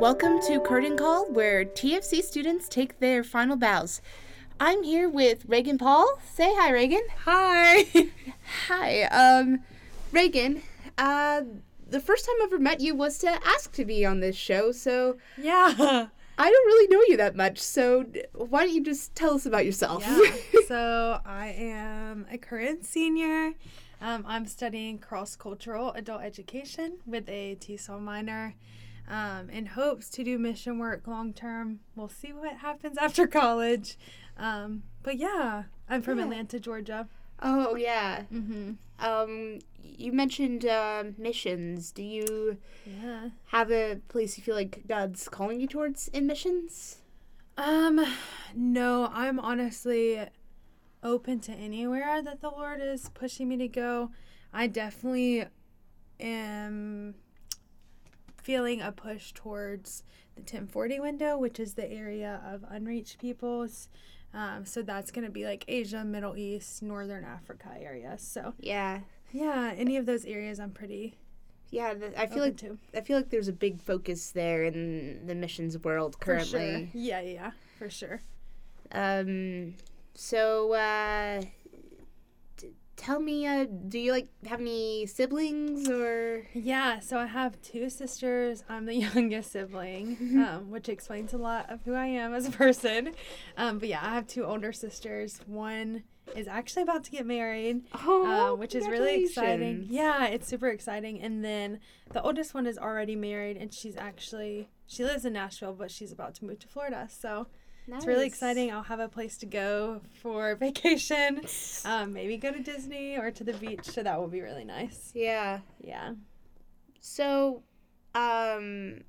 Welcome to Curtain Call, where TFC students take their final bows. I'm here with Reagan Paul. Say hi, Reagan. Hi. Hi. Um, Reagan. Uh, the first time I ever met you was to ask to be on this show, so yeah. I don't really know you that much. So why don't you just tell us about yourself? Yeah. so I am a current senior. Um, I'm studying cross cultural adult education with a TESOL minor. Um, in hopes to do mission work long term. We'll see what happens after college. Um, but yeah, I'm from Yeah. Atlanta, Georgia. oh yeah. Mm-hmm. Um, you mentioned uh, missions. Do you Yeah. have a place you feel like God's calling you towards in missions? Um, no, I'm honestly open to anywhere that the Lord is pushing me to go. I definitely am feeling a push towards the 1040 window, which is the area of unreached peoples. Um, so that's going to be like Asia, Middle East, Northern Africa area. So Yeah. yeah, any of those areas I'm pretty Yeah, th- I feel like to. I feel like there's a big focus there in the missions world For sure. currently. Yeah, yeah, for sure. Um, so uh, tell me, uh, do you like have any siblings or? Yeah, so I have two sisters. I'm the youngest sibling, um, which explains a lot of who I am as a person. Um, but yeah, I have two older sisters. One is actually about to get married, uh, which is really exciting. Yeah, it's super exciting. And then the oldest one is already married, and she's actually she lives in Nashville, but she's about to move to Florida. So it's really exciting. I'll have a place to go for vacation. Um, maybe go to Disney or to the beach. So that will be really nice. Yeah. Yeah. So, um,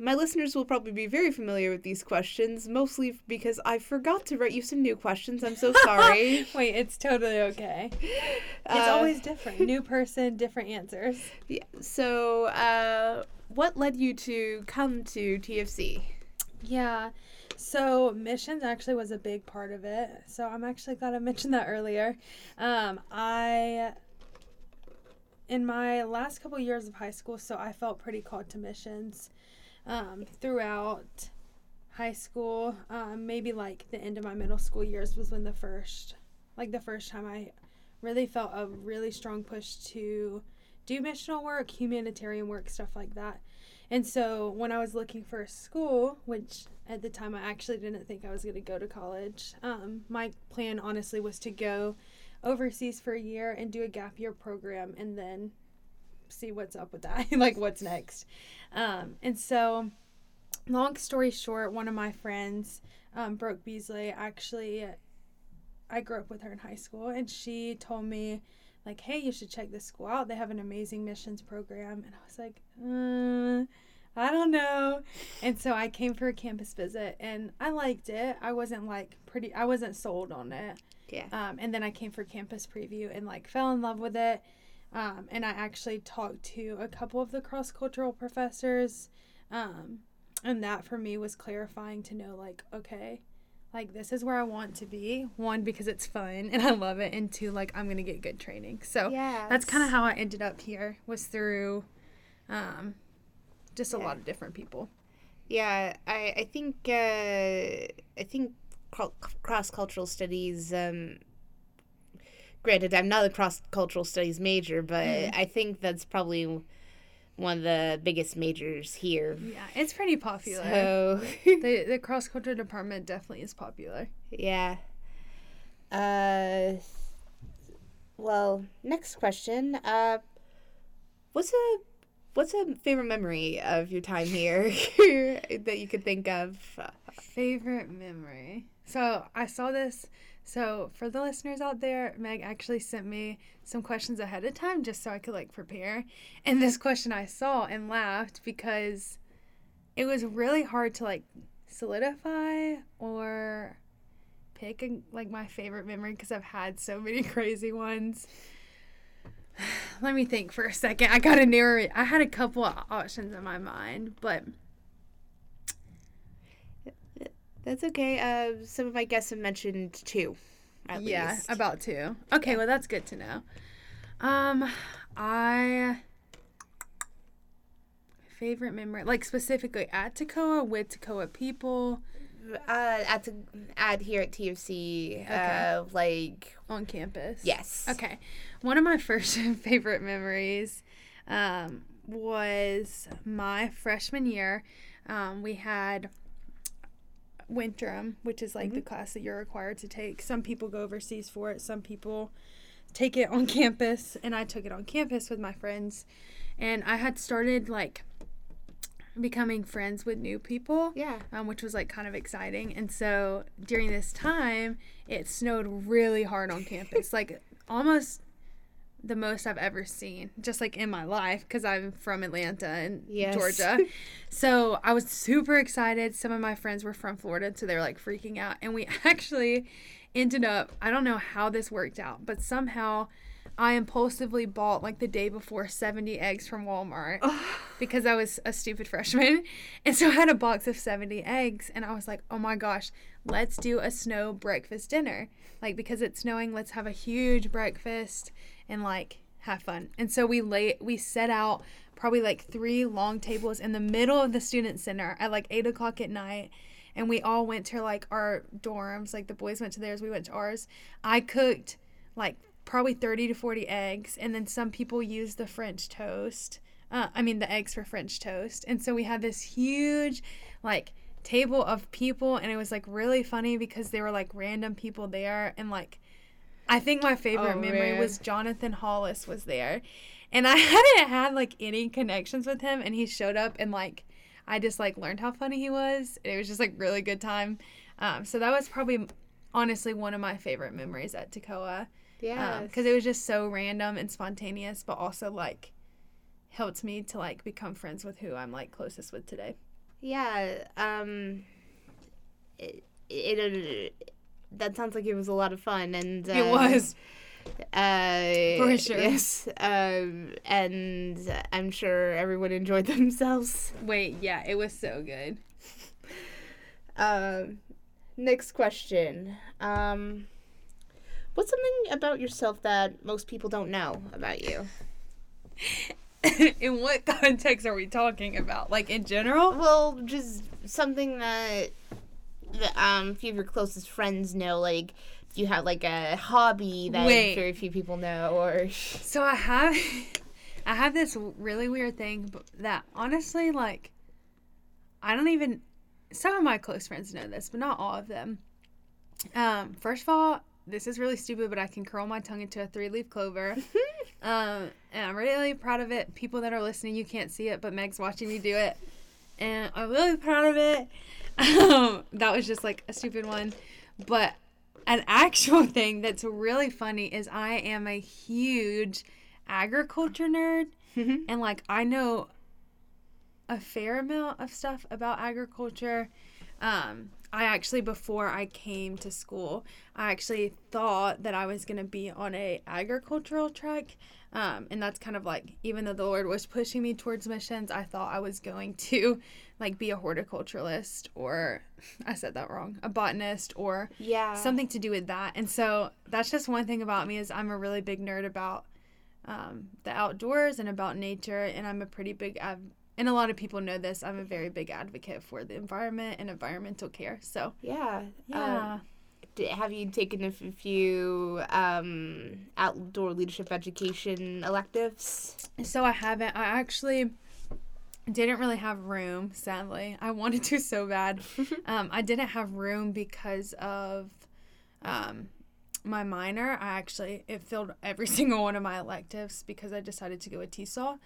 my listeners will probably be very familiar with these questions, mostly because I forgot to write you some new questions. I'm so sorry. Wait, it's totally okay. It's Uh, always different. New person, different answers. Yeah. So, uh, what led you to come to TFC? Yeah. So missions actually was a big part of it. So I'm actually glad I mentioned that earlier. Um, I in my last couple years of high school, so I felt pretty called to missions um, throughout high school. Um, maybe like the end of my middle school years was when the first, like the first time I really felt a really strong push to do missional work, humanitarian work, stuff like that. And so when I was looking for a school, which at the time I actually didn't think I was going to go to college, um, my plan honestly was to go overseas for a year and do a gap year program and then see what's up with that, like what's next. Um, and so, long story short, one of my friends, um, Brooke Beasley, actually, I grew up with her in high school, and she told me, like, hey, you should check this school out. They have an amazing missions program. And I was like, uh, I don't know. And so I came for a campus visit, and I liked it. I wasn't like pretty, I wasn't sold on it. Yeah. Um, and then I came for campus preview and like fell in love with it. Um, and I actually talked to a couple of the cross cultural professors. Um, and that for me was clarifying to know, like, okay, like this is where I want to be. One, because it's fun and I love it. And two, like, I'm going to get good training. So yeah. that's kind of how I ended up here, was through um, just a Yeah. lot of different people. Yeah, I I think uh, I think cross cultural studies. Um, granted, I'm not a cross cultural studies major, but Mhm. I think that's probably one of the biggest majors here. Yeah, it's pretty popular. So the the cross culture department definitely is popular. yeah. Uh, well, next question. Uh, what's a what's a favorite memory of your time here that you could think of? Favorite memory. So I saw this. So for the listeners out there, Meg actually sent me some questions ahead of time just so I could like prepare. And this question I saw and laughed because it was really hard to like solidify or pick a, like my favorite memory because I've had so many crazy ones. Let me think for a second. I gotta narrow it. I had a couple of options in my mind, but That's okay. Uh, some of my guests have mentioned two. At least. yeah, least. about two. Okay, well that's good to know. Um, I favorite memory, like specifically at Toccoa with Toccoa people Uh, at the ad here at TFC, uh, like on campus. yes. Okay. One of my first favorite memories um, was my freshman year. Um, we had Winterim, which is like the class that you're required to take. Some people go overseas for it, some people take it on campus, and I took it on campus with my friends. And I had started like becoming friends with new people Yeah. um, which was like kind of exciting. And so during this time, it snowed really hard on campus, like almost the most I've ever seen, just like in my life, because I'm from Atlanta and Yes. Georgia. So I was super excited. Some of my friends were from Florida, so they were like freaking out. And we actually ended up, I don't know how this worked out, but somehow. I impulsively bought like the day before 70 eggs from Walmart because I was a stupid freshman. And so I had a box of 70 eggs and I was like, "Oh my gosh, let's do a snow breakfast dinner." Like because it's snowing, let's have a huge breakfast and like have fun. And so we lay we set out probably like three long tables in the middle of the student center at like eight o'clock at night. And we all went to like our dorms. Like the boys went to theirs, we went to ours. I cooked like probably 30 to 40 eggs and then some people use the french toast uh, i mean the eggs for french toast. And so we had this huge like table of people and it was like really funny because they were like random people there and like i think my favorite Oh, memory man. was jonathan hollis was there. And i hadn't had like any connections with him and he showed up and like i just like learned how funny he was it was just like really good time. Um, so that was probably honestly one of my favorite memories at Toccoa Yeah. because it was just so random and spontaneous, but also like helped me to like become friends with who I'm like closest with today. Yeah, um, it, it, that sounds like it was a lot of fun, and uh, it was. uh, For sure. Yes, um, and I'm sure everyone enjoyed themselves. Wait, yeah, it was so good. Um, next question. Um, what's something about yourself that most people don't know about you? in what context are we talking about? Like in general? Well, just something that, that um, a few of your closest friends know. Like, you have like a hobby that Wait. very few people know, or So I have I have this really weird thing that honestly like I don't even some of my close friends know this, but not all of them. Um first of all, this is really stupid, but I can curl my tongue into a three-leaf clover. um and I'm really proud of it. People that are listening, you can't see it, but Meg's watching me do it. And I'm really proud of it. Um, that was just like a stupid one. But an actual thing that's really funny is I am a huge agriculture nerd and like I know a fair amount of stuff about agriculture. Um, I actually before I came to school, I actually thought that I was gonna be on a agricultural track. Um, and that's kind of like even though the Lord was pushing me towards missions, I thought I was going to like be a horticulturalist or I said that wrong, a botanist or yeah, something to do with that. And so that's just one thing about me is I'm a really big nerd about um, the outdoors and about nature, and I'm a pretty big av- and a lot of people know this. I'm a very big advocate for the environment and environmental care. So Yeah. yeah, Um, have you taken a few um, outdoor leadership education electives? so I haven't. I actually didn't really have room. Sadly, I wanted to so bad. um, I didn't have room because of um, my minor. I actually it filled every single one of my electives because I decided to go with TESOL.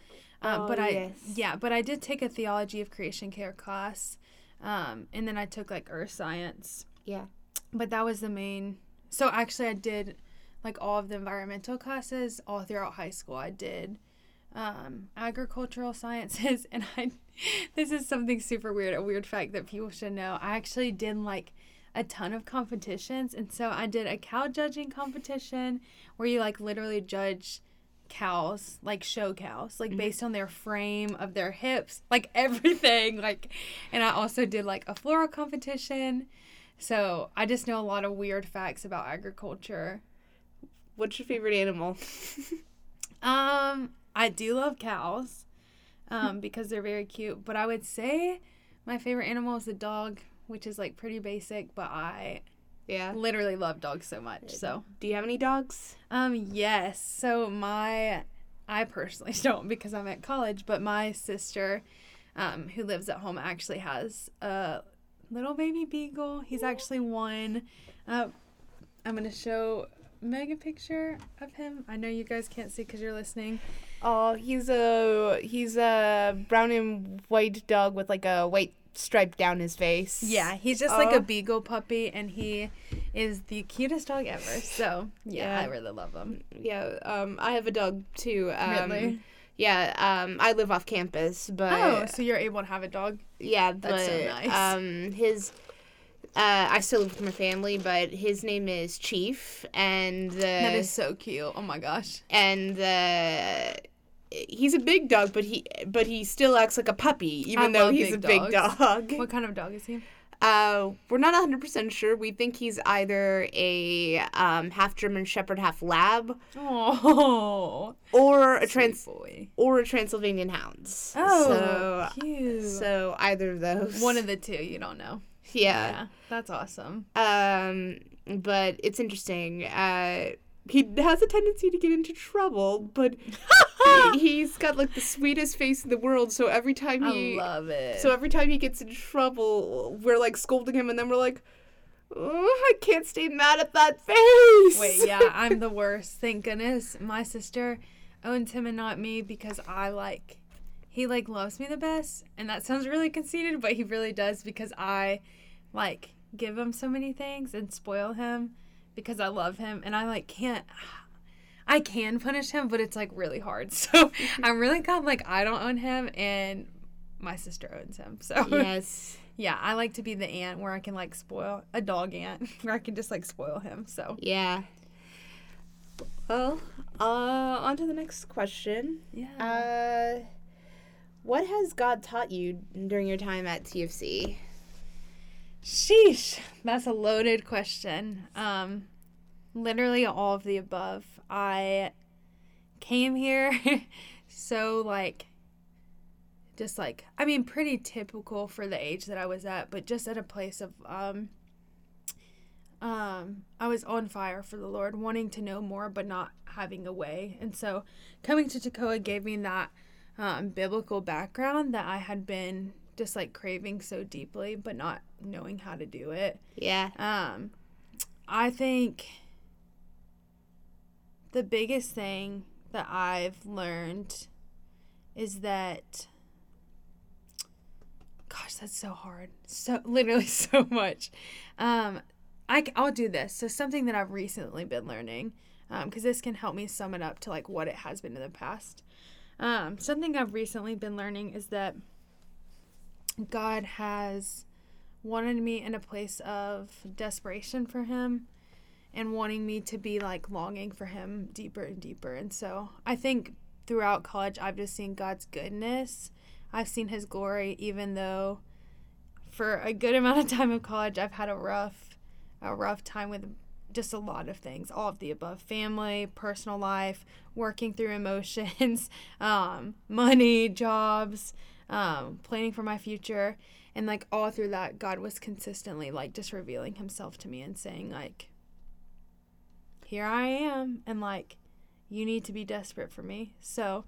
Um, Oh, but I yes. yeah, but I did take a theology of creation care class, um, and then I took like earth science. Yeah. But that was the main. So actually, I did like all of the environmental classes all throughout high school. I did um, agricultural sciences, and I. This is something super weird, a weird fact that people should know. I actually did like a ton of competitions, and so I did a cow judging competition where you like literally judge cows, like show cows, like based on their frame of their hips, like everything. Like, and I also did like a floral competition. So I just know a lot of weird facts about agriculture. What's your favorite animal? Um, I do love cows. um, because they're very cute. But I would say my favorite animal is a dog, which is like pretty basic, but I Yeah. literally love dogs so much. So, Do you have any dogs? um, yes. So my, I personally don't because I'm at college, but my sister, um, who lives at home actually has a little baby beagle. He's actually one. Uh, I'm gonna show Meg a picture of him. I know you guys can't see because you're listening. Oh, he's a he's a brown and white dog with like a white stripe down his face. Yeah, he's just like a beagle puppy, and he is the cutest dog ever. So yeah, Yeah. I really love him. Yeah. Um, I have a dog too. Um, Really? Yeah. Um, I live off campus, but Oh, so you're able to have a dog? yeah, but That's so nice. um, his. Uh, I still live with my family, but his name is Chief, and uh, That is so cute. Oh my gosh. and uh, he's a big dog, but he but he still acts like a puppy, even I though he's big a big dogs. dog. What kind of dog is he? Uh, we're not 100% sure. We think he's either a um, half German Shepherd, half Lab, Oh, or a trans boy. or a Transylvanian Hounds. Oh, so cute. so either of those. One of the two, you don't know. yeah. Yeah, that's awesome. Um, but it's interesting. Uh, he has a tendency to get into trouble, but he- he's got like the sweetest face in the world. So every time he, I love it. So every time he gets in trouble, we're like scolding him, and then we're like, "Oh, I can't stay mad at that face. Wait, yeah, I'm the worst. Thank goodness my sister owns him and not me because I like he like loves me the best and that sounds really conceited, but he really does because I like give him so many things and spoil him because I love him and I like can't I can punish him, but it's like really hard. So I'm really glad like I don't own him and my sister owns him. So yes. yeah, I like to be the aunt where I can like spoil a dog aunt where I can just like spoil him. So Yeah. Well, uh, on to the next question. yeah. Uh, what has God taught you during your time at TFC? Sheesh, that's a loaded question. Um, literally all of the above. I came here so like just like I mean pretty typical for the age that I was at, but just at a place of um um I was on fire for the Lord, wanting to know more but not having a way. And so coming to Toccoa gave me that um, biblical background that I had been just like craving so deeply but not knowing how to do it. Yeah. Um, I think the biggest thing that I've learned is that, gosh, that's so hard. So literally so much. Um, I I'll do this. So something that I've recently been learning, um, because this can help me sum it up to like what it has been in the past. Um, something I've recently been learning is that God has wanted me in a place of desperation for him and wanting me to be like longing for him deeper and deeper. And so I think throughout college, I've just seen God's goodness. I've seen his glory, even though for a good amount of time of college, I've had a rough, a rough time with just a lot of things, all of the above family, personal life, working through emotions, um, money, jobs, um, planning for my future. And like all through that, God was consistently like just revealing himself to me and saying, like, here I am. And like, you need to be desperate for me. So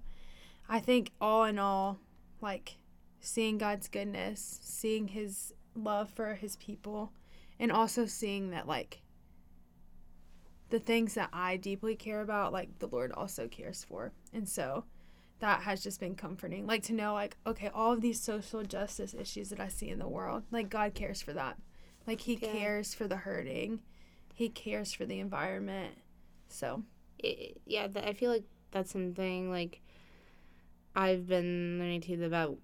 I think all in all, like seeing God's goodness, seeing his love for his people, and also seeing that like the things that I deeply care about, like the Lord also cares for. And so that has just been comforting. Like to know, like, okay, all of these social justice issues that I see in the world, like God cares for that. Like He Yeah. cares for the hurting, He cares for the environment. So, it, yeah, th- I feel like that's something like I've been learning too about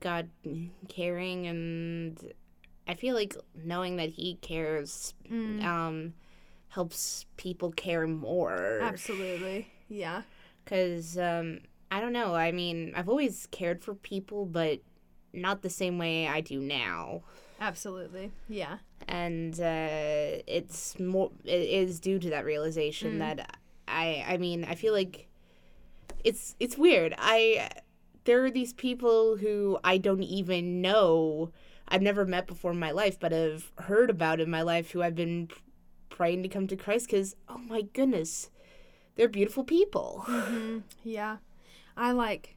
God caring, and I feel like knowing that He cares mm, um, helps people care more. absolutely. Yeah. Because um, I don't know. I mean, I've always cared for people, but not the same way I do now. Absolutely. Yeah. and uh, it's more it is due to that realization Mm. that I I mean I feel like it's it's weird I there are these people who I don't even know. I've never met before in my life, but have heard about in my life who I've been praying to come to Christ because, oh my goodness, they're beautiful people. Mm-hmm. Yeah. I like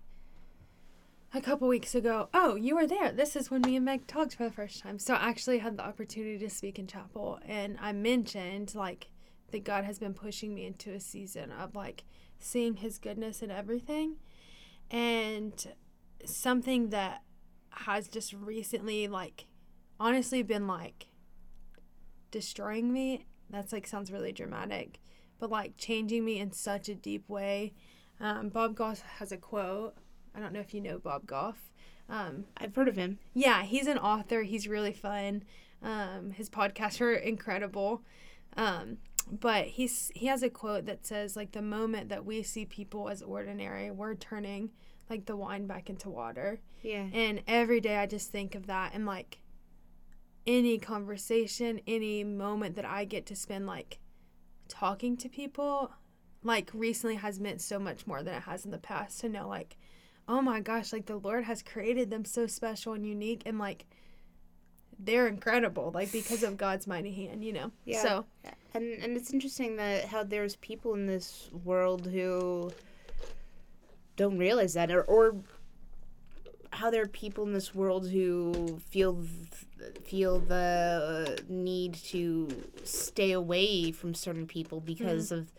a couple weeks ago. Oh, you were there. This is when me and Meg talked for the first time. So I actually had the opportunity to speak in chapel, and I mentioned like that God has been pushing me into a season of like seeing His goodness in everything, and something that has just recently like honestly been like destroying me. That's like sounds really dramatic, but like changing me in such a deep way. Um, Bob Goff has a quote I don't know if you know Bob Goff. Um, I've heard of him. Yeah, he's an author. He's really fun. Um, his podcasts are incredible. Um, but he's he has a quote that says like the moment that we see people as ordinary, we're turning like the wine back into water. Yeah. And every day I just think of that and like any conversation, any moment that I get to spend like talking to people, like recently has meant so much more than it has in the past to know like oh my gosh, like the Lord has created them so special and unique and like they're incredible, like because of God's mighty hand, you know. Yeah. So and and it's interesting that how there's people in this world who don't realize that or, or how there are people in this world who feel feel the need to stay away from certain people because mm. of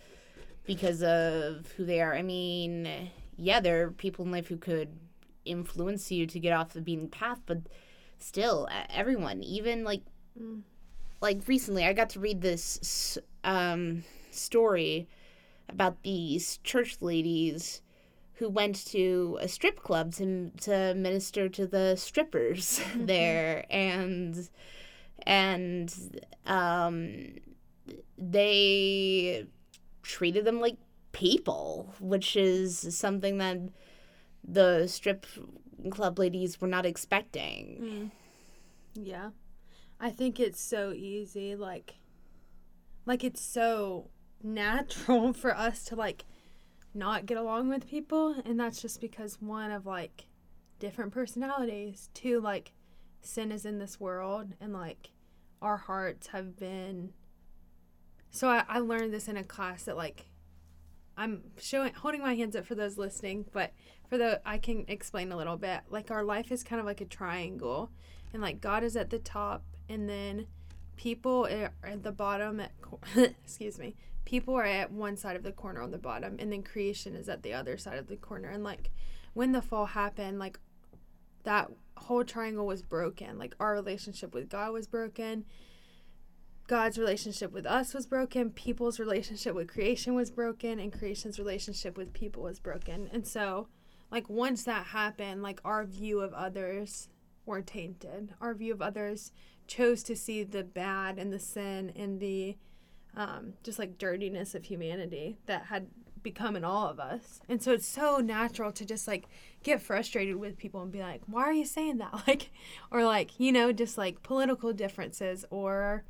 because of who they are. I mean, yeah, there are people in life who could influence you to get off the beaten path, but still, everyone, even like, mm. like recently, I got to read this um, story about these church ladies who went to a strip club to to minister to the strippers mm-hmm. there, and and um, they treated them like people, which is something that the strip club ladies were not expecting. Mm. Yeah. I think it's so easy like like it's so natural for us to like not get along with people and that's just because one of like different personalities, two like sin is in this world and like our hearts have been so I, I learned this in a class that like I'm showing holding my hands up for those listening, but for the I can explain a little bit. Like our life is kind of like a triangle, and like God is at the top, and then people are at the bottom. At excuse me, people are at one side of the corner on the bottom, and then creation is at the other side of the corner. And like when the fall happened, like that whole triangle was broken. Like our relationship with God was broken God's relationship with us was broken, people's relationship with creation was broken, and creation's relationship with people was broken. And so, like, once that happened, like, our view of others were tainted. Our view of others chose to see the bad and the sin and the um, just like dirtiness of humanity that had become in all of us. And so it's so natural to just like get frustrated with people and be like, why are you saying that? Like, or like, you know, just like political differences or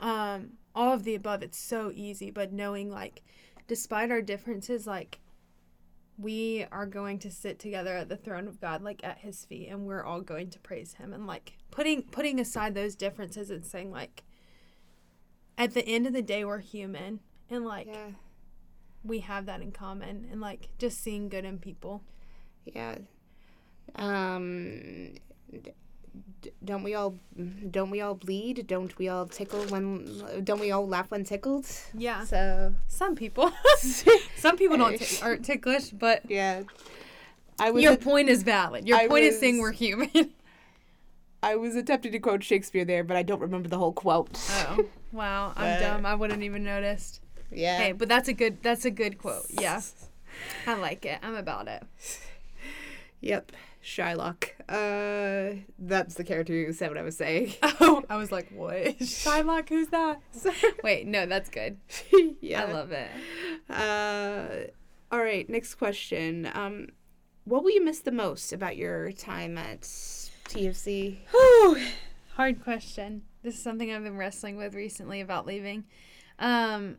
um, all of the above. It's so easy, but knowing like, despite our differences, like, we are going to sit together at the throne of God, like at His feet, and we're all going to praise Him, and like putting putting aside those differences and saying like, at the end of the day, we're human, and like, yeah. we have that in common, and like just seeing good in people. Yeah. Um don't we all don't we all bleed? Don't we all tickle when don't we all laugh when tickled? Yeah. So some people. Some people don't t- aren't ticklish but yeah. I was your point is valid. Your I point was, is saying we're human. I was attempting to quote shakespeare there but i don't remember the whole quote. Oh wow. I'm dumb. I wouldn't even noticed. Yeah. Hey but that's a good that's a good quote. Yeah. I like it. I'm about it. Yep Shylock. Uh, that's the character who said what I was saying. Oh, I was like, what? Shylock? Who's that? Wait, no, that's good. yeah, I love it. Uh, all right, next question. Um, what will you miss the most about your time at TFC? Whew, hard question. This is something I've been wrestling with recently about leaving. Um,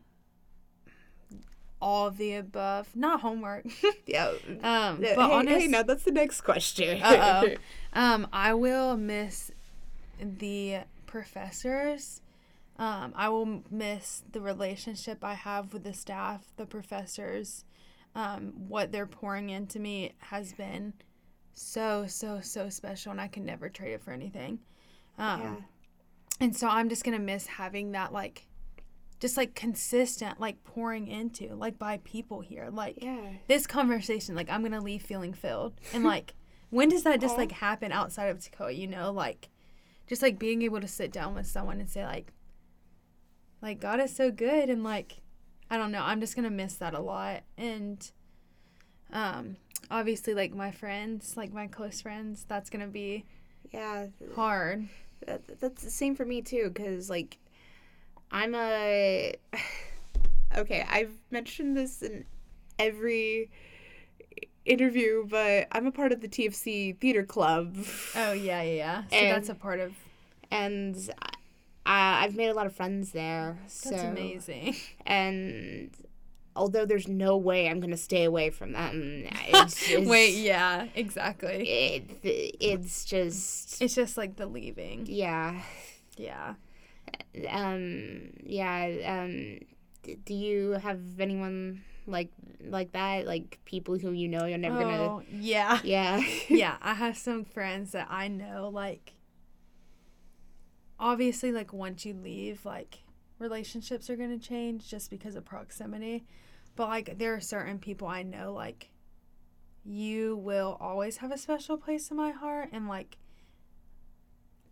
all of the above. Not homework. Yeah. um, but hey, honest, hey, now that's the next question. Uh-oh. um, I will miss the professors. Um, I will miss the relationship I have with the staff, the professors. Um, what they're pouring into me has been so, so, so special, and I can never trade it for anything. Um, yeah. and so I'm just gonna miss having that, like, just like consistent, like pouring into, like by people here, like Yeah. this conversation, like I'm gonna leave feeling filled. And like, when does that just like happen outside of Toccoa? You know, like, just like being able to sit down with someone and say like, like God is so good, and like, I don't know, I'm just gonna miss that a lot. And, um, obviously like my friends, like my close friends, that's gonna be Yeah. hard. That, that's the same for me too, because like, I'm a. Okay, I've mentioned this in every interview, but I'm a part of the TFC theater club. Oh yeah, yeah, yeah. So And- that's a part of. and I, I've made a lot of friends there. That's so, amazing. And although there's no way I'm gonna stay away from them, it's just, Wait, yeah, exactly. it, it's just It's just like the leaving. yeah, Yeah. Um, yeah. Um, do you have anyone like like that? Like people who you know you're never gonna. Oh, yeah. Yeah. yeah, I have some friends that I know like obviously like once you leave like relationships are going to change just because of proximity. But like there are certain people I know like you will always have a special place in my heart and like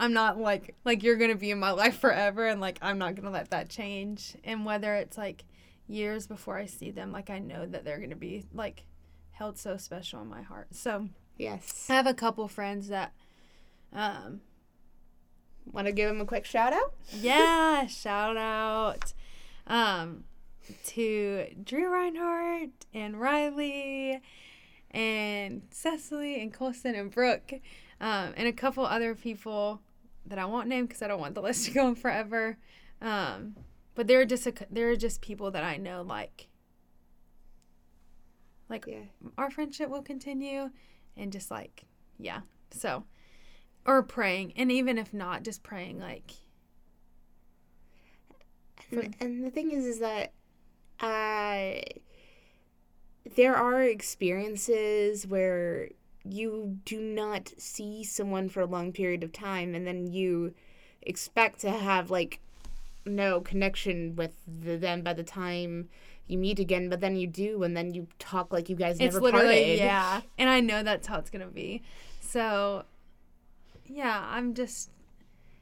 I'm not like like you're going to be in my life forever and like I'm not going to let that change and whether it's like years before I see them like I know that they're going to be like held so special in my heart. So yes. I have a couple friends that, um, Want to give them a quick shout out? yeah, shout out, um, to Drew Reinhardt and Riley, and Cecily and Colson and Brooke, um, and a couple other people that I won't name because I don't want the list to go on forever. Um, but they're just a, they're just people that I know like like Yeah. our friendship will continue and just like yeah so or praying and even if not just praying like For- And, and the thing is, is that uh, there are experiences where you do not see someone for a long period of time, and then you expect to have like no connection with the, them by the time you meet again, but then you do, and then you talk like you guys it's never literally parted. yeah. And i know that's how it's gonna be. So yeah i'm just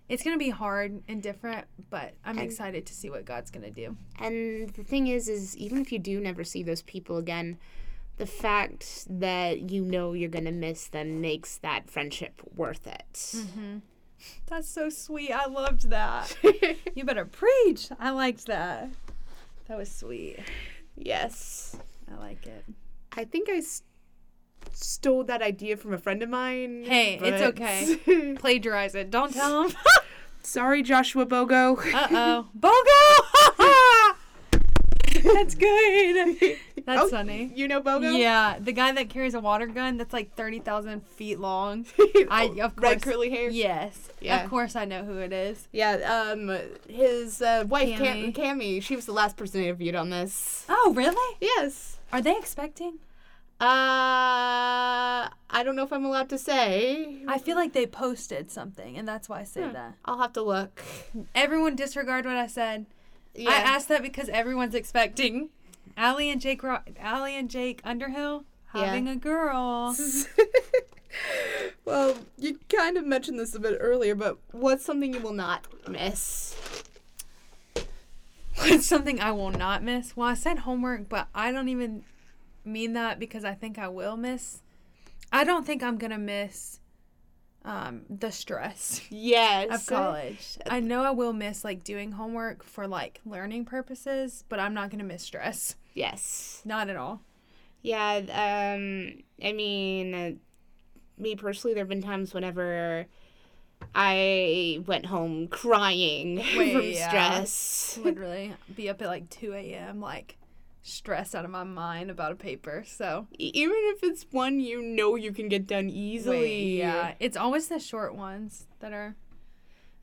it's gonna be hard and different but i'm And- excited to see what god's gonna do. And the thing is, is even if you do never see those people again, the fact that you know you're gonna miss them makes that friendship worth it. mm-hmm. that's so sweet. I loved that. You better preach. I liked that. That was sweet. Yes, i like it. I think I s- stole that idea from a friend of mine. Hey, it's okay. plagiarize it. Don't tell him. Sorry, Joshua Bogo. uh-oh. Bogo! That's good that's Oh, funny You know Bogo? Yeah, the guy that carries a water gun that's like thirty thousand feet long. I of course Red curly hair. Yes, Yeah. of course I know who it is. Yeah, um, his uh, wife, Cam- Cammy. Cammy, she was the last person interviewed on this. Oh, really? Yes. Are they expecting? Uh, I don't know if I'm allowed to say. I feel like they posted something, and that's why I say Hmm. that. I'll have to look. Everyone disregard what I said. Yeah. I asked that because everyone's expecting. Allie and Jake, Ro- Allie and Jake Underhill Yeah. having a girl. well, you kind of mentioned this a bit earlier, but what's something you will not miss? What's something I will not miss? Well, I said homework, but I don't even mean that because I think I will miss. I don't think I'm gonna miss um, the stress Yes. of college. I know I will miss like doing homework for like learning purposes, but I'm not gonna miss stress. Yes. Not at all. Yeah. Um. I mean, uh, me personally, there have been times whenever I went home crying Wait, from yeah. stress. Literally, be up at like 2 a.m. like stress out of my mind about a paper. So Even if it's one you know you can get done easily. Wait, yeah, it's always the short ones that are.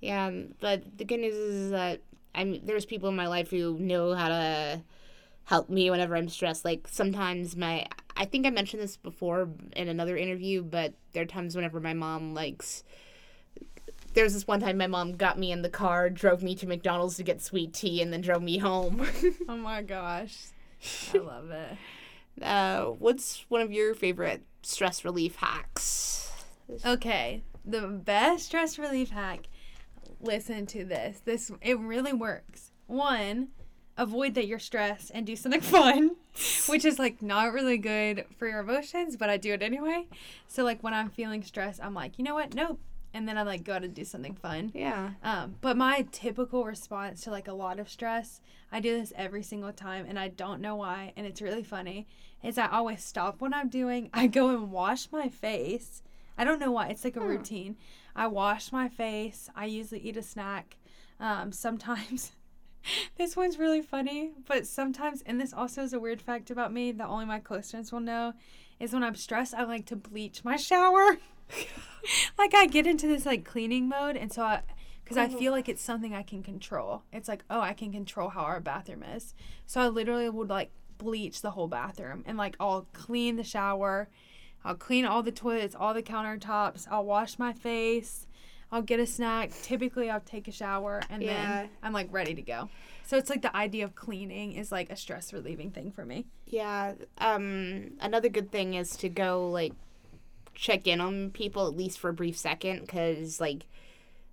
Yeah, but the good news is that I'm there's people in my life who know how to help me whenever I'm stressed. Like sometimes my I think I mentioned this before in another interview, but there are times whenever my mom likes there was this one time my mom got me in the car, drove me to McDonald's to get sweet tea, and then drove me home. Oh my gosh, I love it. uh, what's one of your favorite stress relief hacks? Okay, the best stress relief hack. Listen to this. This it really works. One, avoid that you're stressed and do something fun, which is like not really good for your emotions, but I do it anyway. So like when I'm feeling stressed, I'm like, you know what? Nope. And then I like go out and do something fun. Yeah. Um, but my typical response to like a lot of stress, I do this every single time and I don't know why, and it's really funny, is I always stop what I'm doing. I go and wash my face. I don't know why. It's like a Hmm. routine. I wash my face. I usually eat a snack. Um, sometimes this one's really funny, but sometimes, and this also is a weird fact about me that only my close friends will know, is when I'm stressed, I like to bleach my shower. like I get into this like cleaning mode, and so I, because I feel like it's something I can control. It's like, oh, I can control how our bathroom is. So I literally would like bleach the whole bathroom and like I'll clean the shower, I'll clean all the toilets, all the countertops, I'll wash my face, I'll get a snack. Typically, I'll take a shower and Yeah. then I'm like ready to go. So it's like the idea of cleaning is like a stress relieving thing for me. Yeah. Um, another good thing is to go like check in on people at least for a brief second because like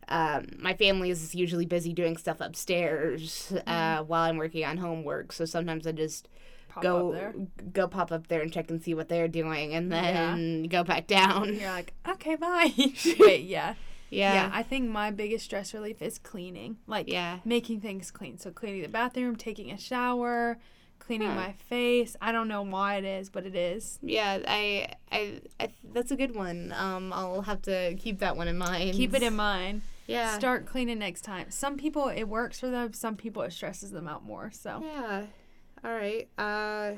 um, my family is usually busy doing stuff upstairs uh, while I'm working on homework. So sometimes I just Pop go up there. go pop up there and check and see what they're doing, and then go back down. You're like, okay, bye. Wait, yeah. Yeah. Yeah. I think my biggest stress relief is cleaning. Like Yeah. making things clean. So cleaning the bathroom, taking a shower, cleaning Huh. my face. I don't know why it is, but it is. Yeah, I, I, I, that's a good one. Um, I'll have to keep that one in mind. Keep it in mind. Yeah. Start cleaning next time. Some people it works for them, some people it stresses them out more. So Yeah. All right. Uh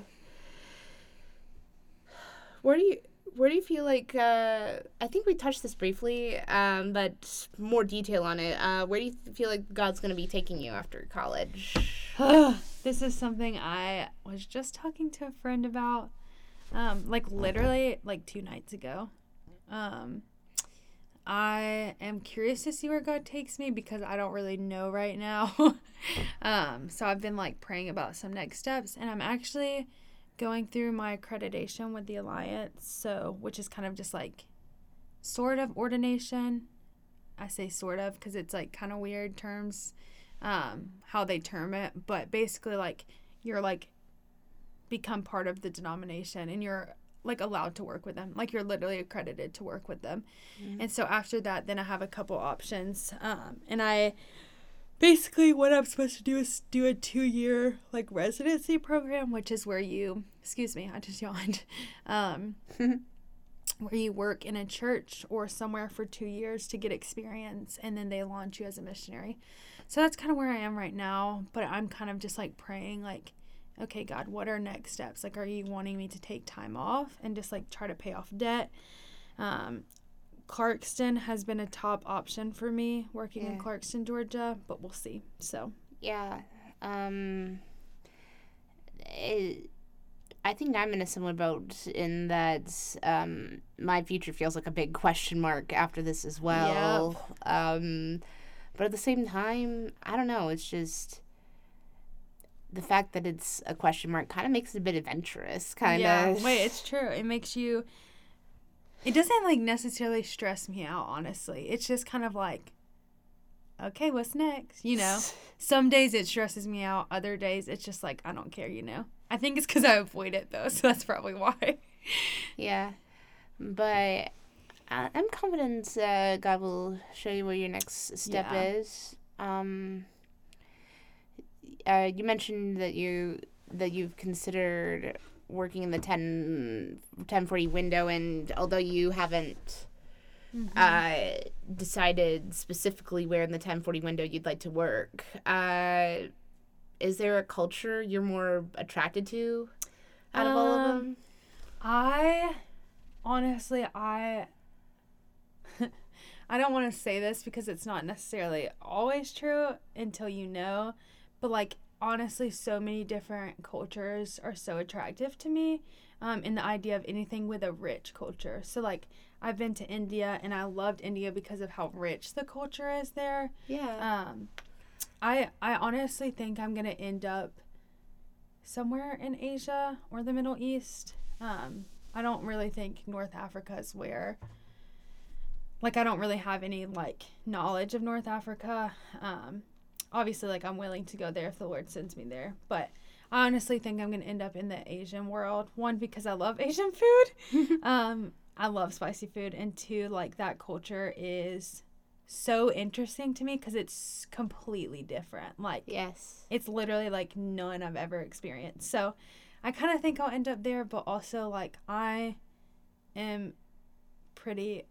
Where do you where do you feel like uh I think we touched this briefly, um, but more detail on it. Uh where do you feel like God's gonna be taking you after college? this is something I was just talking to a friend about. Um, like literally like two nights ago. Um I am curious to see where God takes me because I don't really know right now. um, so I've been like praying about some next steps and I'm actually going through my accreditation with the Alliance, so which is kind of just like sort of ordination. I say sort of because it's like kind of weird terms um how they term it, but basically like you're like become part of the denomination and you're like allowed to work with them. Like you're literally accredited to work with them. And so after that, then I have a couple options. Um, and I basically what I'm supposed to do is do a two year like residency program, which is where you, excuse me, I just yawned, um, where you work in a church or somewhere for two years to get experience and then they launch you as a missionary. So that's kind of where I am right now. But I'm kind of just like praying, like, okay, God, what are next steps? Like, are you wanting me to take time off and just like try to pay off debt? Um, Clarkston has been a top option for me working in Clarkston, Georgia, but we'll see. So, Yeah. Um it, I think I'm in a similar boat in that um, my future feels like a big question mark after this as well. Um, but at the same time, I don't know. It's just the fact that it's a question mark kind of makes it a bit adventurous, kind of. yeah, wait, it's true. It makes you. It doesn't like necessarily stress me out, honestly. It's just kind of like, okay, what's next? You know, some days it stresses me out. Other days it's just like I don't care. You know. I think it's because I avoid it though, so that's probably why. Yeah, but I- I'm confident uh, God will show you where your next step Yeah. is. Um, uh, you mentioned that you that you've considered working in the 10, 1040 window, and although you haven't uh, decided specifically where in the 1040 window you'd like to work, uh, is there a culture you're more attracted to out of all of Um, them? I honestly I I don't want to say this because it's not necessarily always true until you know, but like honestly so many different cultures are so attractive to me um in the idea of anything with a rich culture. So like I've been to India and I loved India because of how rich the culture is there. Yeah. Um, I I honestly think I'm gonna end up somewhere in Asia or the Middle East. Um, I don't really think North Africa is where. Like I don't really have any like knowledge of North Africa. Um, obviously, like I'm willing to go there if the Lord sends me there, but. I honestly think I'm gonna end up in the Asian world. One because I love Asian food. um, I love spicy food, and two, like that culture is so interesting to me because it's completely different. Like yes. it's literally like none I've ever experienced. So I kind of think I'll end up there, but also like I am pretty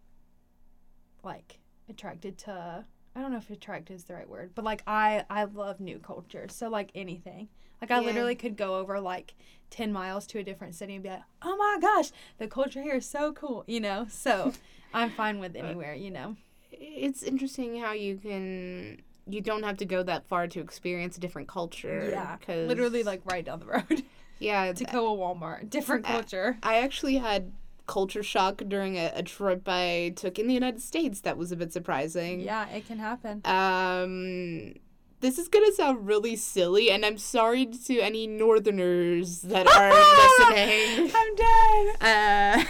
like attracted to I don't know if attracted is the right word, but like I I love new cultures. So like anything. Like I Yeah. literally could go over like 10 miles to a different city and be like, "Oh my gosh, the culture here is so cool," you know? So I'm fine with anywhere, you know. It's interesting how you can you don't have to go that far to experience a different culture. Yeah. Cause, Literally like right down the road. yeah. to go a Walmart, different Uh, culture. I actually had culture shock during a, a trip I took in the United States that was a bit surprising. Yeah, it can happen. Um, this is gonna sound really silly, and I'm sorry to any Northerners that are listening. I'm dead.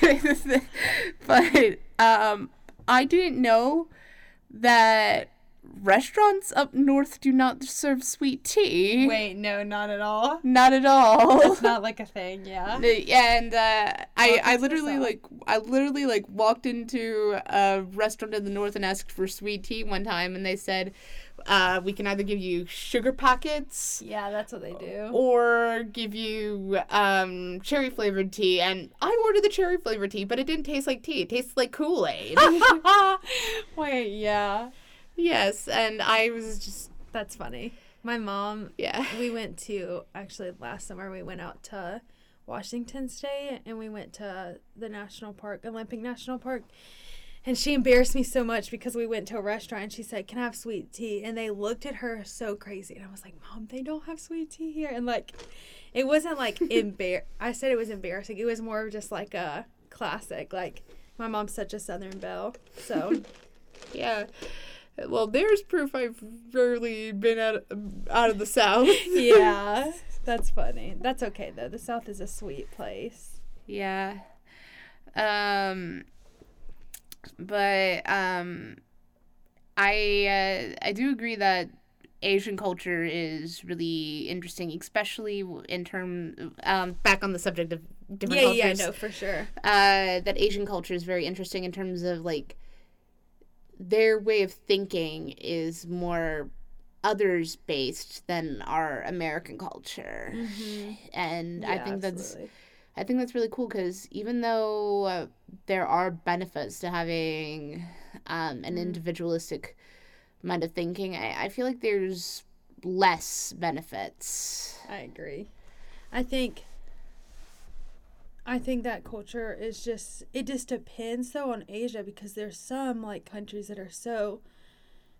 Uh, but um, I didn't know that restaurants up north do not serve sweet tea. Wait, no, not at all. Not at all. It's not like a thing, yeah. and uh, I, I literally like I literally like walked into a restaurant in the north and asked for sweet tea one time and they said uh, we can either give you sugar packets Yeah, that's what they do. or give you um, cherry flavored tea and I ordered the cherry flavored tea but it didn't taste like tea it tasted like Kool-Aid Wait, yeah. Yes and I was just That's funny. My mom, yeah we went to, actually last summer, we went out to Washington State and we went to the national park, Olympic National Park. And she embarrassed me so much because we went to a restaurant and she said, Can I have sweet tea? And they looked at her so crazy. And I was like, Mom, they don't have sweet tea here. And like, it wasn't like embar. I said it was embarrassing. It was more of just like a classic. Like, my mom's such a Southern belle. So, yeah well there's proof I've rarely been out out of the south yeah, that's funny. That's okay though. The South is a sweet place. Yeah. Um but um I uh, I do agree that Asian culture is really interesting, especially in term um back on the subject of different Yeah, yeah, cultures. no, for sure. Uh that Asian culture is very interesting in terms of like their way of thinking is more others based than our American culture. And I think that's absolutely. I think that's really cool because even though uh, there are benefits to having um, an individualistic mind of thinking, I, I feel like there's less benefits. I agree. I think I think that culture is just it just depends though on Asia because there's some like countries that are so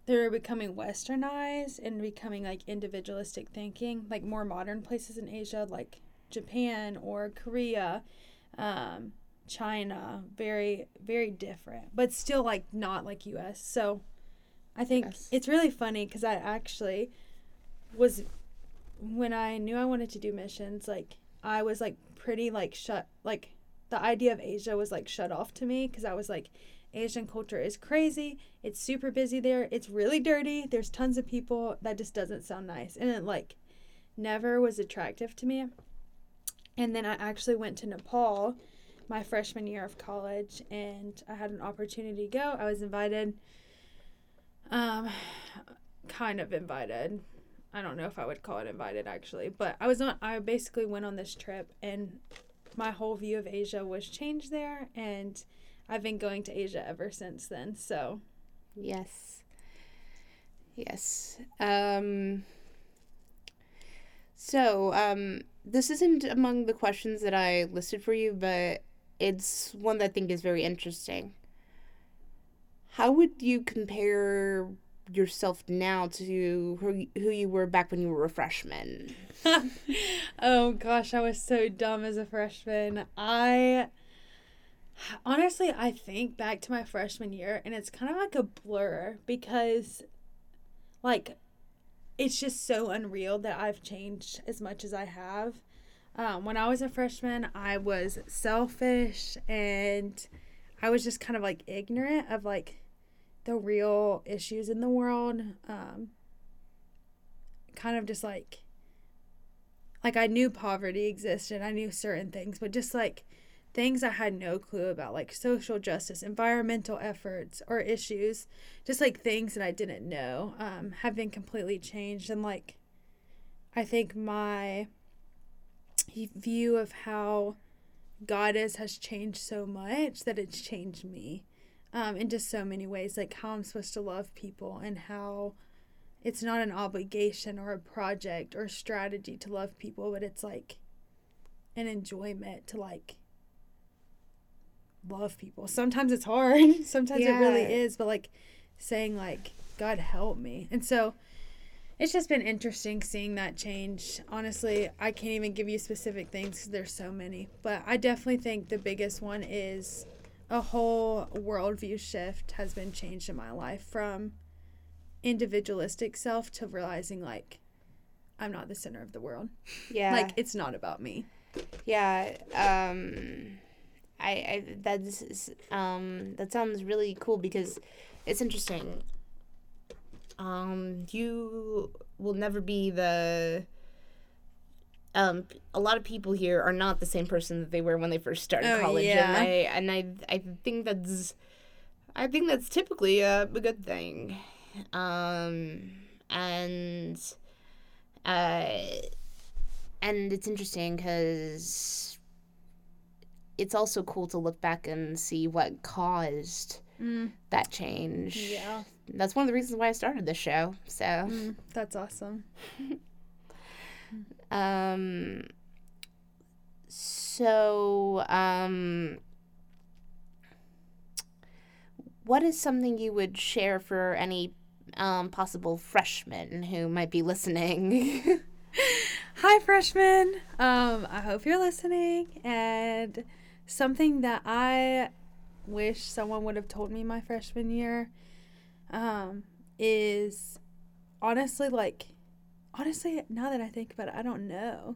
they're becoming westernized and becoming like individualistic thinking, like more modern places in Asia like Japan or Korea, um, China, very very different, but still like not like US. So I think Yes. it's really funny cuz I actually was when I knew I wanted to do missions, like I was like pretty like shut like the idea of Asia was like shut off to me because I was like Asian culture is crazy. It's super busy there. It's really dirty. There's tons of people. That just doesn't sound nice. And it like never was attractive to me. And then I actually went to Nepal my freshman year of college and I had an opportunity to go. I was invited um kind of invited. I don't know if I would call it invited actually, but I was on I basically went on this trip and my whole view of Asia was changed there and I've been going to Asia ever since then. So, Yes. Yes. Um So, um, this isn't among the questions that I listed for you, but it's one that I think is very interesting. How would you compare yourself now to who, who you were back when you were a freshman? oh gosh, I was so dumb as a freshman. I honestly, I think back to my freshman year and it's kind of like a blur because like it's just so unreal that I've changed as much as I have. Um, when I was a freshman, I was selfish and I was just kind of like ignorant of like the real issues in the world. Um, kind of just like, like I knew poverty existed, I knew certain things, but just like things I had no clue about, like social justice, environmental efforts, or issues, just like things that I didn't know, um, have been completely changed. And like, I think my view of how God is has changed so much that it's changed me um, in just so many ways, like how I'm supposed to love people and how it's not an obligation or a project or a strategy to love people, but it's like an enjoyment to like love people. Sometimes it's hard. Sometimes yeah. it really is, but like saying like God help me. And so it's just been interesting seeing that change. Honestly, I can't even give you specific things cuz there's so many, but I definitely think the biggest one is a whole worldview shift has been changed in my life from individualistic self to realizing like I'm not the center of the world. Yeah. like it's not about me. Yeah. Um I, I that's um that sounds really cool because it's interesting. Um, you will never be the. Um, a lot of people here are not the same person that they were when they first started oh, college, yeah. and I and I I think that's, I think that's typically a, a good thing, um, and, uh, and it's interesting because it's also cool to look back and see what caused mm. that change. Yeah. That's one of the reasons why I started this show. So mm, that's awesome. um so um what is something you would share for any um, possible freshmen who might be listening? Hi, freshmen. Um, I hope you're listening. And something that I wish someone would have told me my freshman year um, is honestly like honestly now that I think about it, I don't know.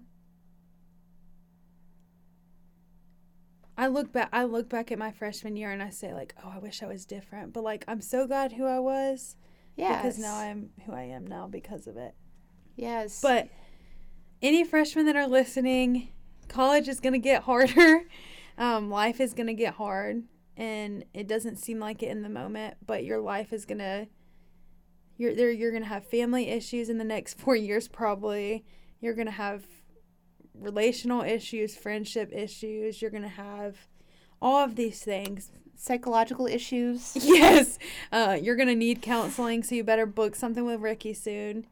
I look back I look back at my freshman year and I say like, "Oh, I wish I was different." But like I'm so glad who I was. Yeah. Because now I'm who I am now because of it. Yes. But any freshmen that are listening, college is going to get harder. Um, life is going to get hard and it doesn't seem like it in the moment, but your life is going to you're there you're going to have family issues in the next 4 years probably. You're going to have relational issues, friendship issues, you're going to have all of these things psychological issues. Yes. Uh, you're going to need counseling, so you better book something with Ricky soon.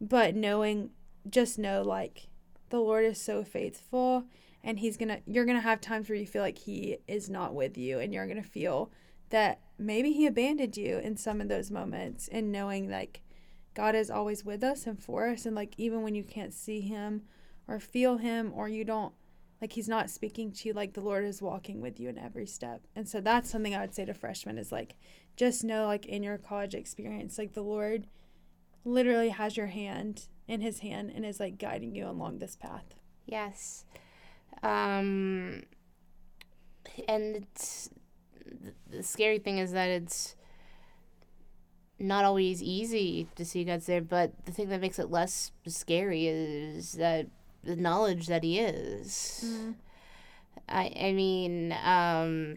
But knowing, just know, like, the Lord is so faithful and he's gonna you're gonna have times where you feel like he is not with you and you're gonna feel that maybe he abandoned you in some of those moments and knowing like god is always with us and for us and like even when you can't see him or feel him or you don't like he's not speaking to you like the lord is walking with you in every step. And so that's something i would say to freshmen is like just know like in your college experience like the lord literally has your hand in his hand and is like guiding you along this path. Yes. Um, and it's the scary thing is that it's not always easy to see God's there, but the thing that makes it less scary is that the knowledge that He is. Mm. I I mean, um,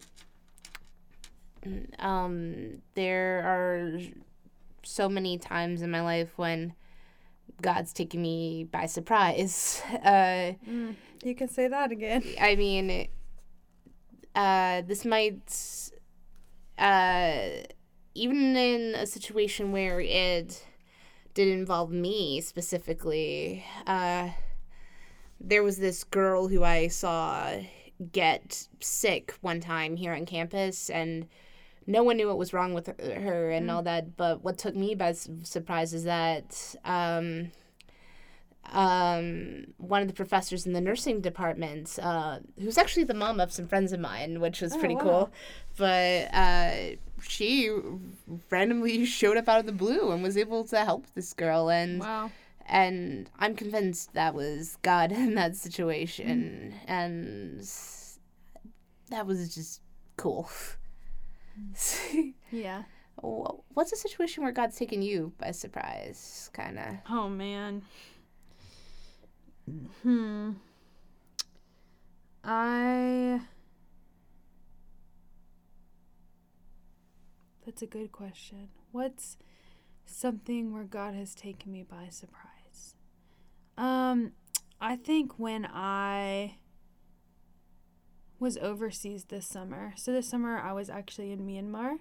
um, there are so many times in my life when God's taken me by surprise. Uh, mm. You can say that again. I mean, uh, this might, uh, even in a situation where it did involve me specifically, uh, there was this girl who I saw get sick one time here on campus, and no one knew what was wrong with her and all that. But what took me by surprise is that um, um, one of the professors in the nursing department, uh, who's actually the mom of some friends of mine, which was Oh, pretty wow. cool, but uh, she randomly showed up out of the blue and was able to help this girl and Wow. and I'm convinced that was God in that situation, and that was just cool. Yeah. What's a situation where God's taken you by surprise, kind of? Oh man. Hmm. I. That's a good question. What's something where God has taken me by surprise? Um, I think when I was overseas this summer. So this summer I was actually in Myanmar,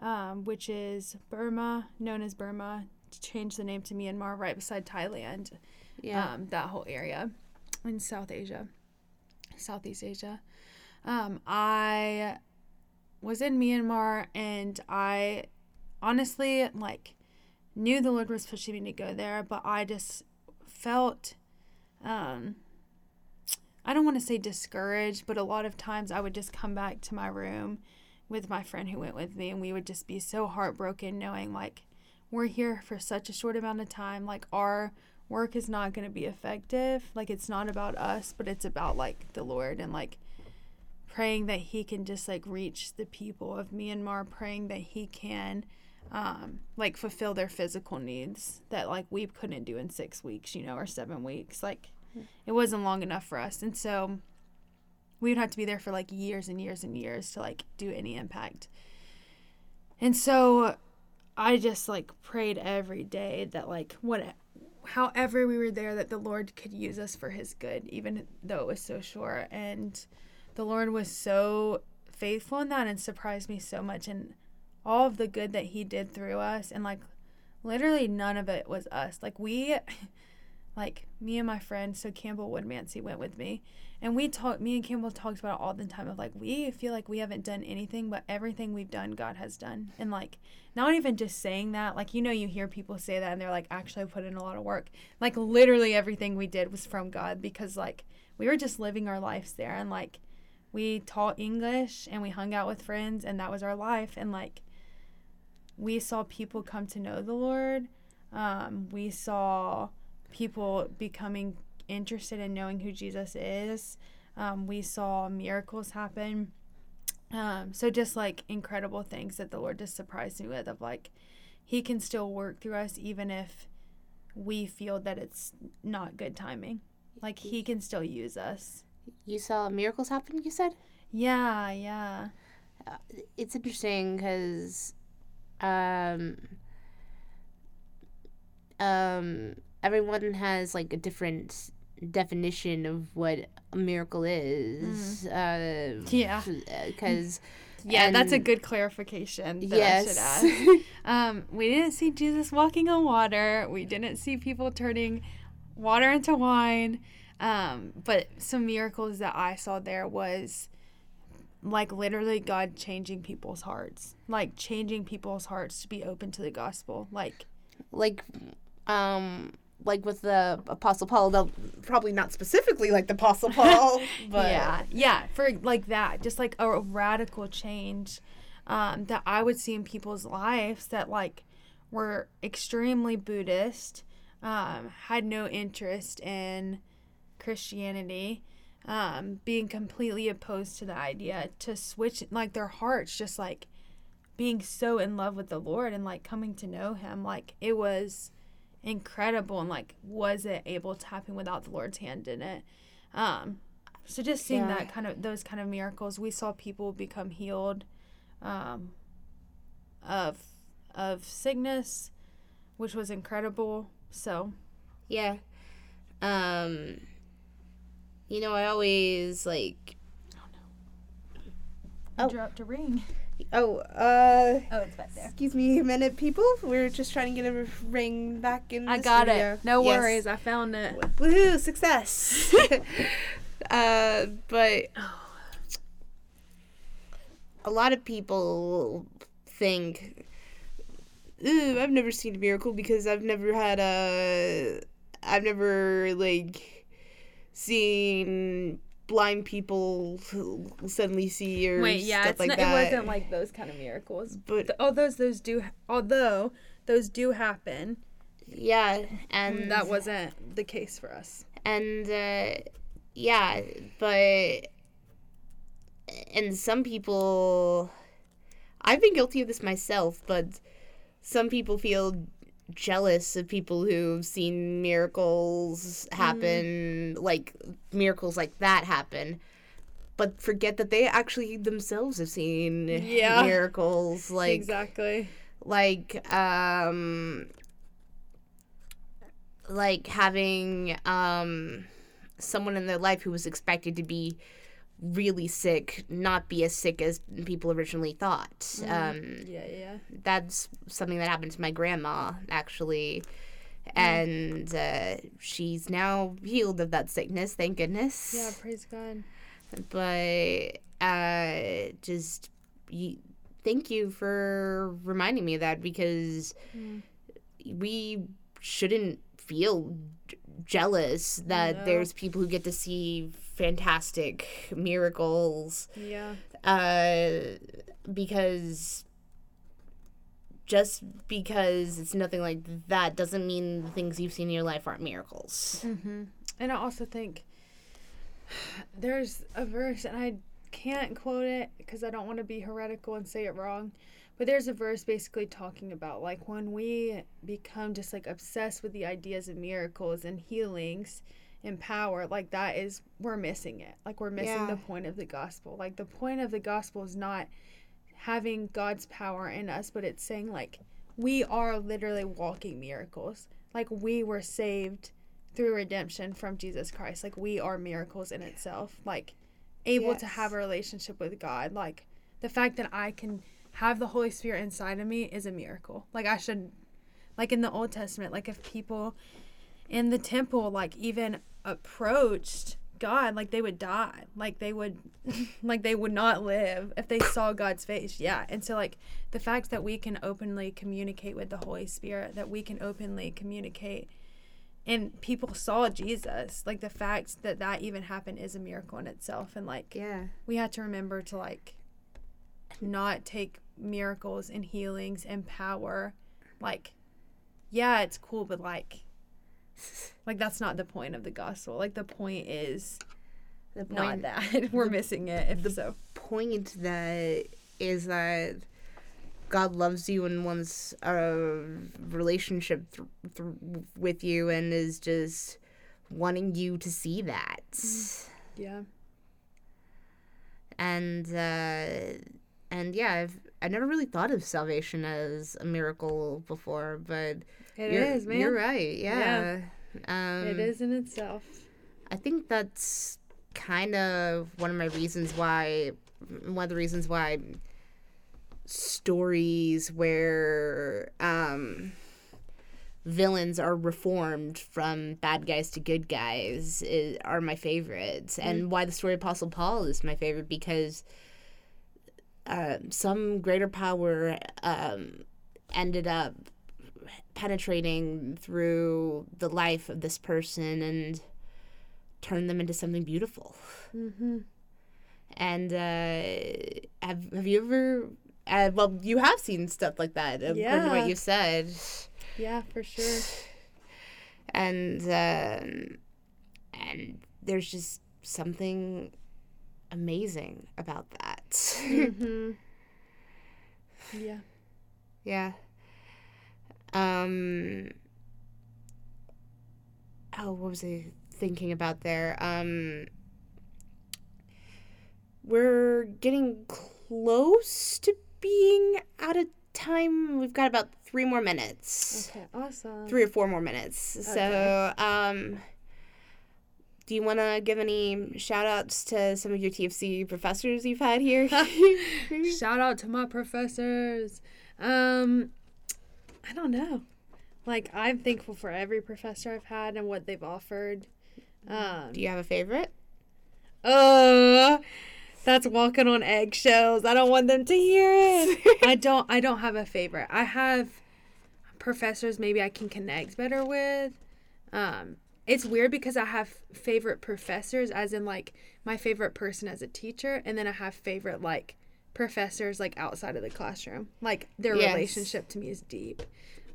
um, which is Burma, known as Burma, changed the name to Myanmar, right beside Thailand Yeah. um, that whole area in South Asia, Southeast Asia. Um, I was in Myanmar and I honestly like knew the Lord was pushing me to go there, but I just felt um I don't want to say discouraged, but a lot of times I would just come back to my room with my friend who went with me and we would just be so heartbroken knowing like we're here for such a short amount of time like our work is not going to be effective. Like it's not about us but it's about like the lord and like praying that he can just like reach the people of myanmar praying that he can um like fulfill their physical needs that like we couldn't do in six weeks you know or seven weeks. Like it wasn't long enough for us. And so we would have to be there for like years and years and years to like do any impact. And so i just like prayed every day that like what however we were there that the lord could use us for his good even though it was so short. And the lord was so faithful in that and surprised me so much and all of the good that he did through us. And like literally none of it was us. Like we like me and my friend so campbell woodmancy went with me. And we talked me and campbell talked about it all the time of like we feel like we haven't done anything but everything we've done god has done. And like not even just saying that like you know you hear people say that and they're like actually I put in a lot of work. Like literally everything we did was from god because like we were just living our lives there. And like we taught english and we hung out with friends and that was our life. And like we saw people come to know the lord. Um, we saw people becoming interested in knowing who jesus is um, we saw miracles happen um, so just like incredible things that the Lord just surprised me with of like he can still work through us even if we feel that it's not good timing. Like he can still use us. You saw miracles happen, you said? Yeah, yeah. It's interesting because um, um, everyone has like a different definition of what a miracle is. Uh, Yeah. Because Yeah, that's a good clarification that yes, I should add. Um, we didn't see Jesus walking on water. We didn't see people turning water into wine. Um, but some miracles that I saw there was like literally God changing people's hearts, like changing people's hearts to be open to the gospel. Like, like, um, like with the Apostle Paul, though probably not specifically like the Apostle Paul, but yeah, yeah, for like that, just like a radical change um, that I would see in people's lives that like were extremely Buddhist, um, had no interest in Christianity, um, being completely opposed to the idea to switch like their hearts, just like being so in love with the Lord and like coming to know Him. Like it was incredible and like was it able to happen without the Lord's hand in it? Um, so just seeing Yeah. that kind of those kind of miracles, we saw people become healed um, of of sickness, which was incredible. So yeah. Um, you know, I always like I Oh. dropped a ring. Oh, uh, Oh, it's back there. excuse me a minute, people. We're just trying to get a ring back in. I the got studio. it. No Yes. worries. I found it. Woohoo! Success. uh, but a lot of people think, Ooh, I've never seen a miracle because I've never had a, I've never like seen blind people suddenly see or Wait, yeah, stuff it's like not, that. it wasn't like those kind of miracles. but Th- Although those do, although those do happen, yeah, and that wasn't the case for us. and uh, yeah, but and some people, I've been guilty of this myself, but some people feel jealous of people who've seen miracles happen, like miracles like that happen. But forget that they actually themselves have seen Yeah. miracles, like exactly. like um like having um someone in their life who was expected to be really sick not be as sick as people originally thought um Yeah, yeah. that's something that happened to my grandma actually and uh, she's now healed of that sickness thank goodness Yeah, praise God. but uh just you, thank you for reminding me of that because Mm. we shouldn't feel jealous that No. there's people who get to see fantastic miracles Yeah. uh because just because it's nothing like that doesn't mean the things you've seen in your life aren't miracles Mm-hmm. And I also think there's a verse, and I can't quote it because I don't want to be heretical and say it wrong. But there's a verse basically talking about like when we become just like obsessed with the ideas of miracles and healings and power, like that is, we're missing it. Like we're missing Yeah. the point of the gospel. Like the point of the gospel is not having God's power in us, but it's saying like we are literally walking miracles. Like we were saved through redemption from Jesus Christ. Like we are miracles in itself. Like able to have a relationship with God. Like the fact that I can have the Holy Spirit inside of me is a miracle. Like I should like in the Old Testament, like if people in the temple like even approached God, like they would die. Like they would like they would not live if they saw God's face. Yeah. And so like the fact that we can openly communicate with the Holy Spirit, that we can openly communicate and people saw Jesus. Like the fact that that even happened is a miracle in itself and like yeah we have to remember to like not take miracles and healings and power like yeah it's cool but like like that's not the point of the gospel. Like the point is the not that we're missing it if so. point that is that God loves you and wants a relationship th- th- with you and is just wanting you to see that. yeah. And uh, and yeah, I've I never really thought of salvation as a miracle before, but it you're, is, man You're right. Yeah. Um, it is in itself I think that's kind of one of my reasons why one of the reasons why stories where um villains are reformed from bad guys to good guys is, are my favorites and why the story of apostle paul is my favorite because uh, some greater power um, ended up penetrating through the life of this person and turn them into something beautiful mm-hmm. and uh, have have you ever? Uh, well, you have seen stuff like that, according to Yeah. what you said, yeah for sure and um, and there's just something amazing about that. mm-hmm. yeah yeah. Um. Oh, what was I thinking about there? Um. We're getting close to being out of time. We've got about three more minutes. okay awesome Three or four more minutes. So, um, do you want to give any shout outs to some of your TFC professors you've had here? Shout out to my professors. Um, I don't know. Like I'm thankful for every professor I've had and what they've offered. Um, do you have a favorite? Oh, that's walking on eggshells. I don't want them to hear it. I don't. I don't have a favorite. I have professors maybe I can connect better with. Um, it's weird because I have favorite professors, as in like my favorite person as a teacher, and then I have favorite like professors like outside of the classroom. Like their Yes. relationship to me is deep.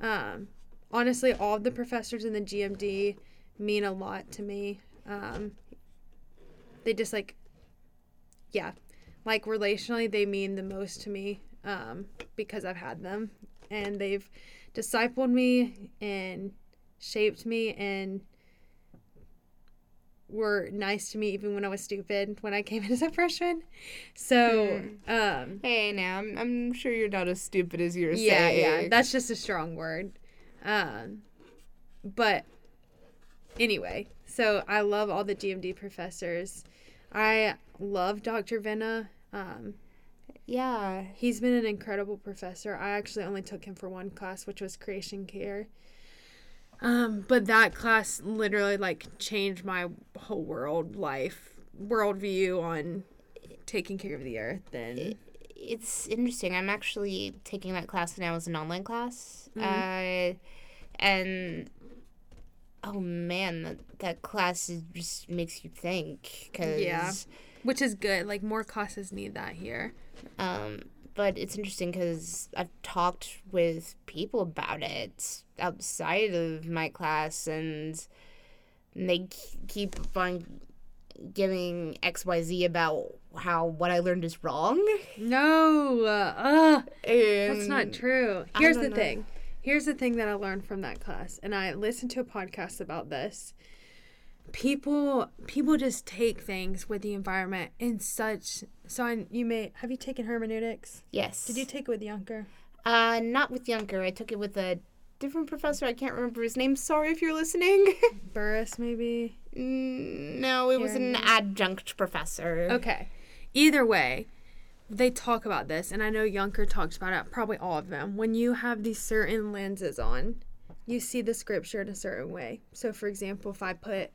Um, honestly, all of the professors in the GMD mean a lot to me. Um, they just like, yeah, like relationally, they mean the most to me um, because I've had them and they've discipled me and shaped me and were nice to me even when I was stupid when I came in as a freshman. So, um, Hey, now I'm, I'm sure you're not as stupid as you're yeah, saying. yeah, that's just a strong word. Um, but anyway, so I love all the GMD professors. I love Dr. Venna. Um, yeah. he's been an incredible professor. I actually only took him for one class, which was creation care. Um, but that class literally like changed my whole world life worldview on taking care of the earth and It's interesting. I'm actually taking that class now as an online class. Mm-hmm. Uh, and oh man, that, that class is, just makes you think. Cause, Yeah. which is good. Like more classes need that here. Um, but it's interesting because I've talked with people about it outside of my class, and they keep on giving X Y Z about how what I learned is wrong. No, uh, uh, that's not true. Here's the know. thing. Here's the thing that I learned from that class, and I listened to a podcast about this. People, people just take things with the environment in such. So I, you may have you taken hermeneutics? Yes. Did you take it with Yunker? Uh, not with Yunker. I took it with a different professor. I can't remember his name. Sorry if you're listening. Burris, maybe. Mm, no, it was an adjunct professor. Okay. Either way, they talk about this, and I know Yunker talks about it, probably all of them. When you have these certain lenses on, you see the scripture in a certain way. So, for example, if I put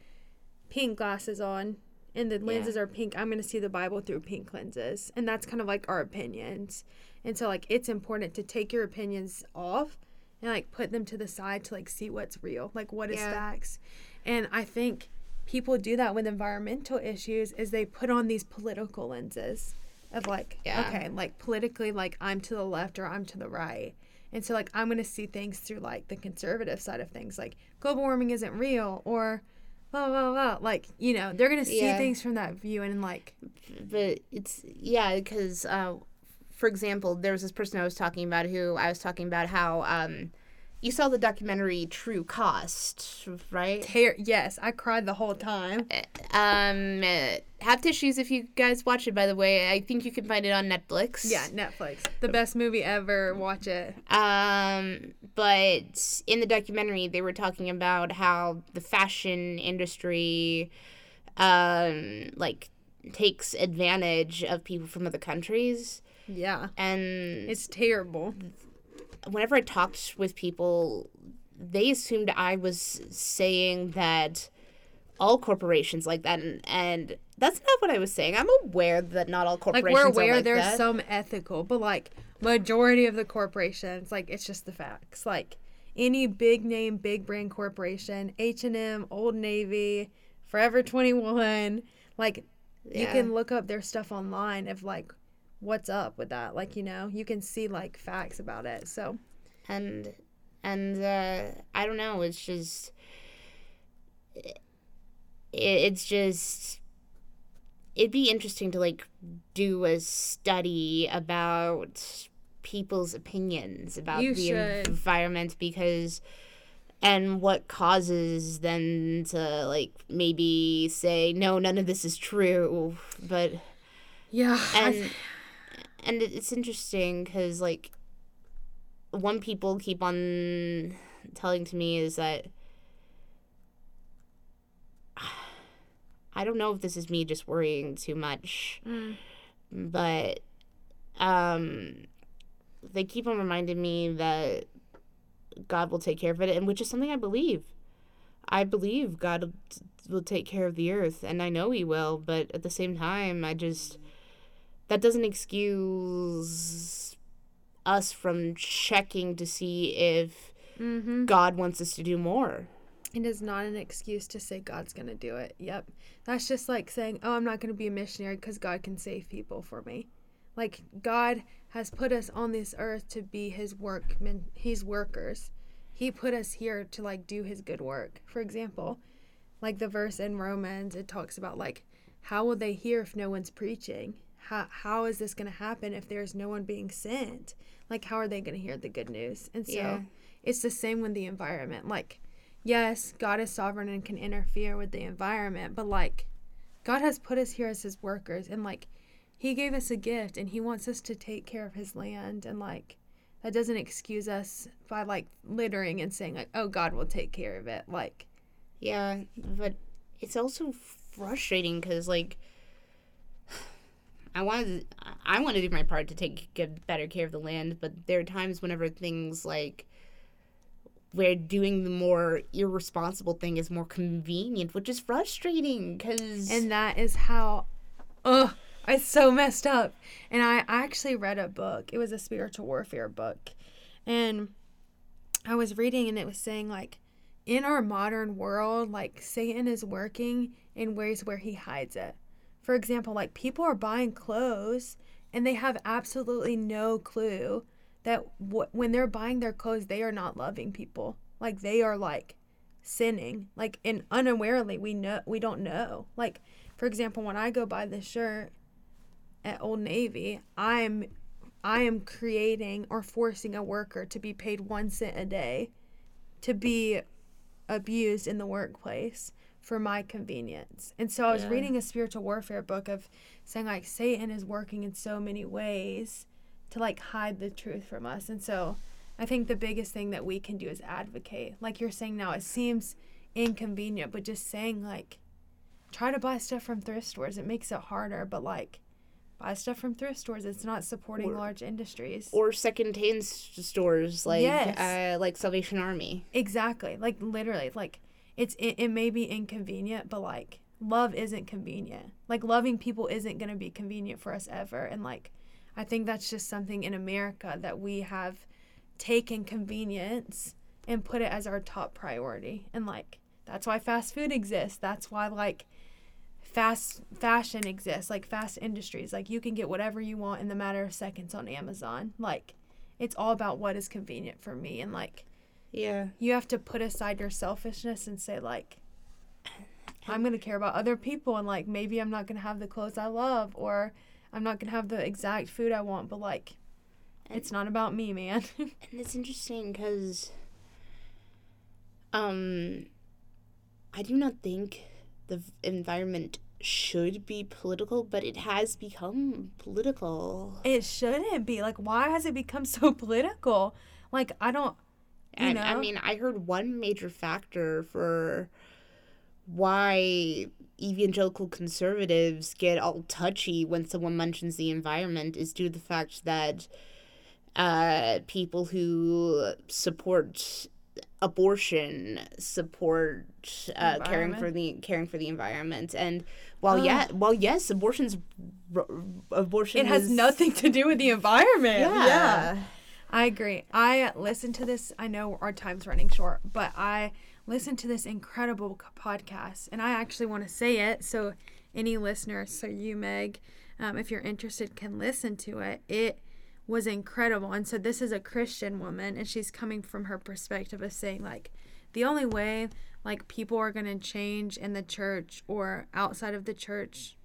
pink glasses on and the lenses are pink, I'm going to see the Bible through pink lenses. And that's kind of like our opinions. And so, like, it's important to take your opinions off and, like, put them to the side to, like, see what's real, like, what is Yeah. facts. And I think people do that with environmental issues is they put on these political lenses of like Yeah. okay like politically like i'm to the left or i'm to the right and so like i'm going to see things through like the conservative side of things like global warming isn't real or blah blah blah like you know they're going to see Yeah. things from that view and like but it's yeah because uh, for example there was this person i was talking about who i was talking about how um, you saw the documentary true cost right? Tear yes i cried the whole time. Um, uh, have tissues if you guys watch it by the way i think you can find it on netflix. Yeah netflix. The best movie ever. Watch it. Um, but in the documentary, they were talking about how the fashion industry, um, like takes advantage of people from other countries, yeah. And it's terrible whenever I talked with people, they assumed I was saying that all corporations like that, and, and that's not what I was saying. I'm aware that not all corporations like we're are aware like there's that. some ethical but like majority of the corporations like it's just the facts like any big name big brand corporation h&m old navy forever 21 like you can look up their stuff online of like what's up with that like you know you can see like facts about it so and and uh, I don't know. It's just it, it's just it'd be interesting to like do a study about people's opinions about You the should. environment because and what causes them to like maybe say no none of this is true but yeah and and it's interesting because like one people keep on telling to me is that I don't know if this is me just worrying too much, Mm. but um, they keep on reminding me that God will take care of it, and which is something I believe. I believe God will take care of the earth, and I know He will. But at the same time, I just that doesn't excuse us from checking to see if Mm-hmm. God wants us to do more. It is not an excuse to say God's going to do it. Yep. That's just like saying, oh, I'm not going to be a missionary because God can save people for me. Like, God has put us on this earth to be his workmen, his workers. He put us here to, like, do his good work. For example, like the verse in Romans, it talks about, like, how will they hear if no one's preaching? How, how is this going to happen if there's no one being sent? Like, how are they going to hear the good news? And so Yeah. it's the same with the environment. Like, yes, God is sovereign and can interfere with the environment, but like, God has put us here as His workers, and like, He gave us a gift, and He wants us to take care of His land, and like, that doesn't excuse us by like littering and saying like, oh, God will take care of it. Like, Yeah, but it's also frustrating because like I wanted I want to do my part to take good better care of the land, but there are times whenever things like where doing the more irresponsible thing is more convenient, which is frustrating because and that is how, ugh, I so messed up. And I actually read a book. It was a spiritual warfare book, and I was reading, and it was saying like, in our modern world, like Satan is working in ways where he hides it. For example, like people are buying clothes, and they have absolutely no clue that wh- when they're buying their clothes, they are not loving people. Like they are like sinning. Like and unawarely we know we don't know. Like for example when i go buy this shirt at old navy i'm i am creating or forcing a worker to be paid one cent a day to be abused in the workplace for my convenience and so i was Yeah. reading a spiritual warfare book of saying like satan is working in so many ways to like hide the truth from us and so I think the biggest thing that we can do is advocate. Like you're saying now, it seems inconvenient, but just saying like, try to buy stuff from thrift stores. It makes it harder, but like, buy stuff from thrift stores. It's not supporting Or- large industries. or second-hand stores like Yes. uh, like Salvation Army. exactly. Like literally, like it's it, it may be inconvenient, but like love isn't convenient. Like loving people isn't gonna be convenient for us ever. And like, I think that's just something in America that we have taken convenience and put it as our top priority. And like that's why fast food exists. That's why like fast fashion exists, like fast industries. Like you can get whatever you want in the matter of seconds on Amazon. Like it's all about what is convenient for me and like Yeah. you have to put aside your selfishness and say like I'm going to care about other people and like maybe I'm not going to have the clothes I love or I'm not going to have the exact food I want, but like it's not about me, man. And it's interesting because, um, I do not think the environment should be political, but it has become political. it shouldn't be. Like why has it become so political? Like I don't you And I mean, I heard one major factor for why evangelical conservatives get all touchy when someone mentions the environment is due to the fact that uh, people who support abortion support uh, caring for the caring for the environment. And while yeah while yes abortion's r- abortion it has is- nothing to do with the environment. yeah. I agree. I listened to this. I know our time's running short, but I listened to this incredible podcast, and I actually want to say it so any listeners, so you, Meg, um, if you're interested, can listen to it. It was incredible, and so this is a Christian woman, and she's coming from her perspective of saying like, the only way like people are going to change in the church or outside of the church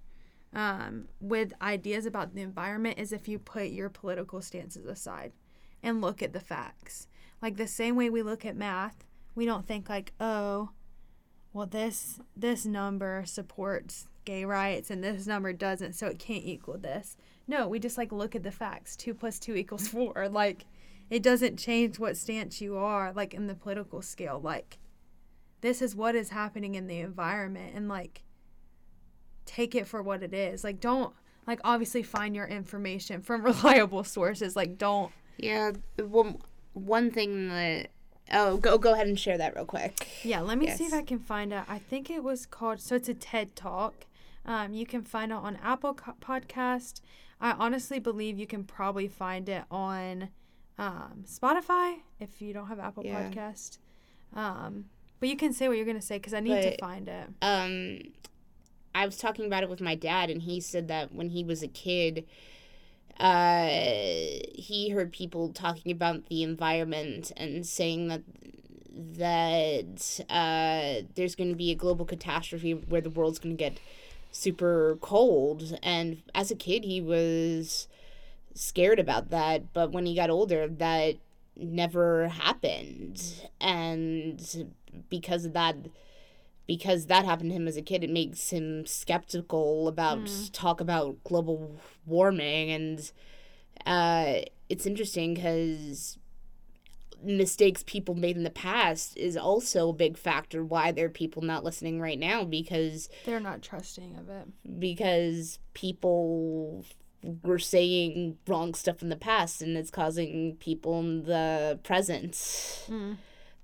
um, with ideas about the environment is if you put your political stances aside and look at the facts. Like the same way we look at math, we don't think like, oh, well this this number supports gay rights and this number doesn't, so it can't equal this. No, we just like look at the facts. Two plus two equals four. Like it doesn't change what stance you are, like in the political scale. Like this is what is happening in the environment and like take it for what it is. Like don't like obviously find your information from reliable sources. Like don't Yeah, one one thing that oh go go ahead and share that real quick. Yeah, let me see if I can find it. I think it was called so it's a TED Talk. Um, you can find it on Apple Co- Podcast. I honestly believe you can probably find it on um, Spotify if you don't have Apple Yeah. Podcast. Um, but you can say what you're gonna say because I need to find it. um I was talking about it with my dad and he said that when he was a kid uh he heard people talking about the environment and saying that that uh there's going to be a global catastrophe where the world's going to get super cold. And as a kid he was scared about that. But when he got older that never happened. And because of that because that happened to him as a kid, it makes him skeptical about talk about global warming, and uh, it's interesting because mistakes people made in the past is also a big factor why there are people not listening right now because They're not trusting of it. because people were saying wrong stuff in the past and it's causing people in the present Mm.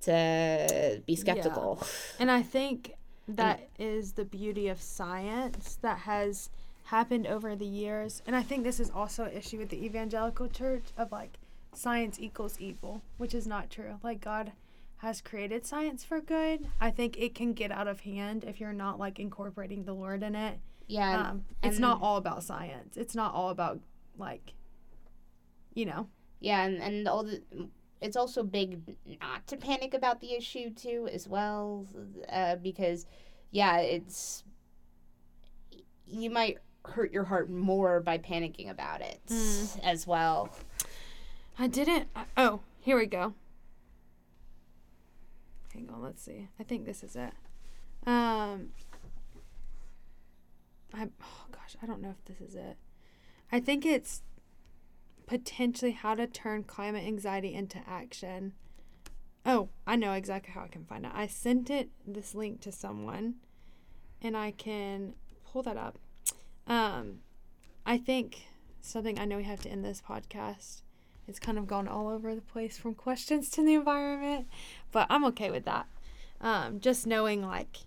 To be skeptical. And I think that is the beauty of science that has happened over the years. And I think this is also an issue with the evangelical church of like science equals evil, which is not true. Like God has created science for good. I think it can get out of hand if you're not like incorporating the Lord in it. Yeah, Um, it's not all about science. It's not all about like, you know. Yeah, and, and all the it's also big not to panic about the issue too as well, uh, because yeah, it's you might hurt your heart more by panicking about it Mm. as well. I didn't. I- Oh, here we go. Hang on, let's see. I think this is it. Um, I oh gosh, I don't know if this is it. I think it's potentially how to turn climate anxiety into action. Oh, I know exactly how I can find it. I sent it this link to someone, and I can pull that up. Um, I think something I know we have to end this podcast. It's kind of gone all over the place from questions to the environment, but I'm okay with that. Um, just knowing like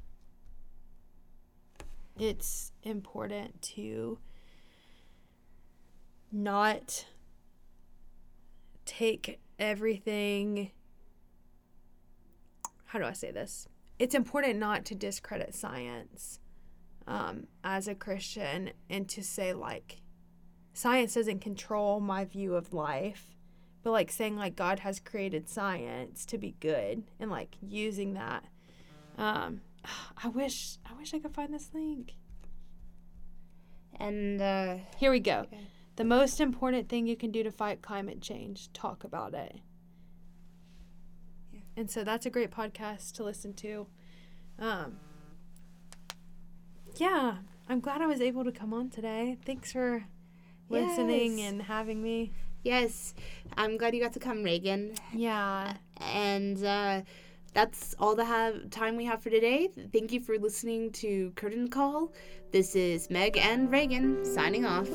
it's important to not take everything. How do I say this? It's important not to discredit science um, as a Christian and to say, like, science doesn't control my view of life but like saying like god has created science to be good and like using that um i wish i wish i could find this link And uh, here we go Okay. The most important thing you can do to fight climate change talk about it Yeah. and so that's a great podcast to listen to um yeah i'm glad i was able to come on today thanks for listening Yes. and having me yes, I'm glad you got to come, Reagan. yeah And uh, that's all the have time we have for today. Thank you for listening to Curtain Call. This is Meg and Reagan signing off.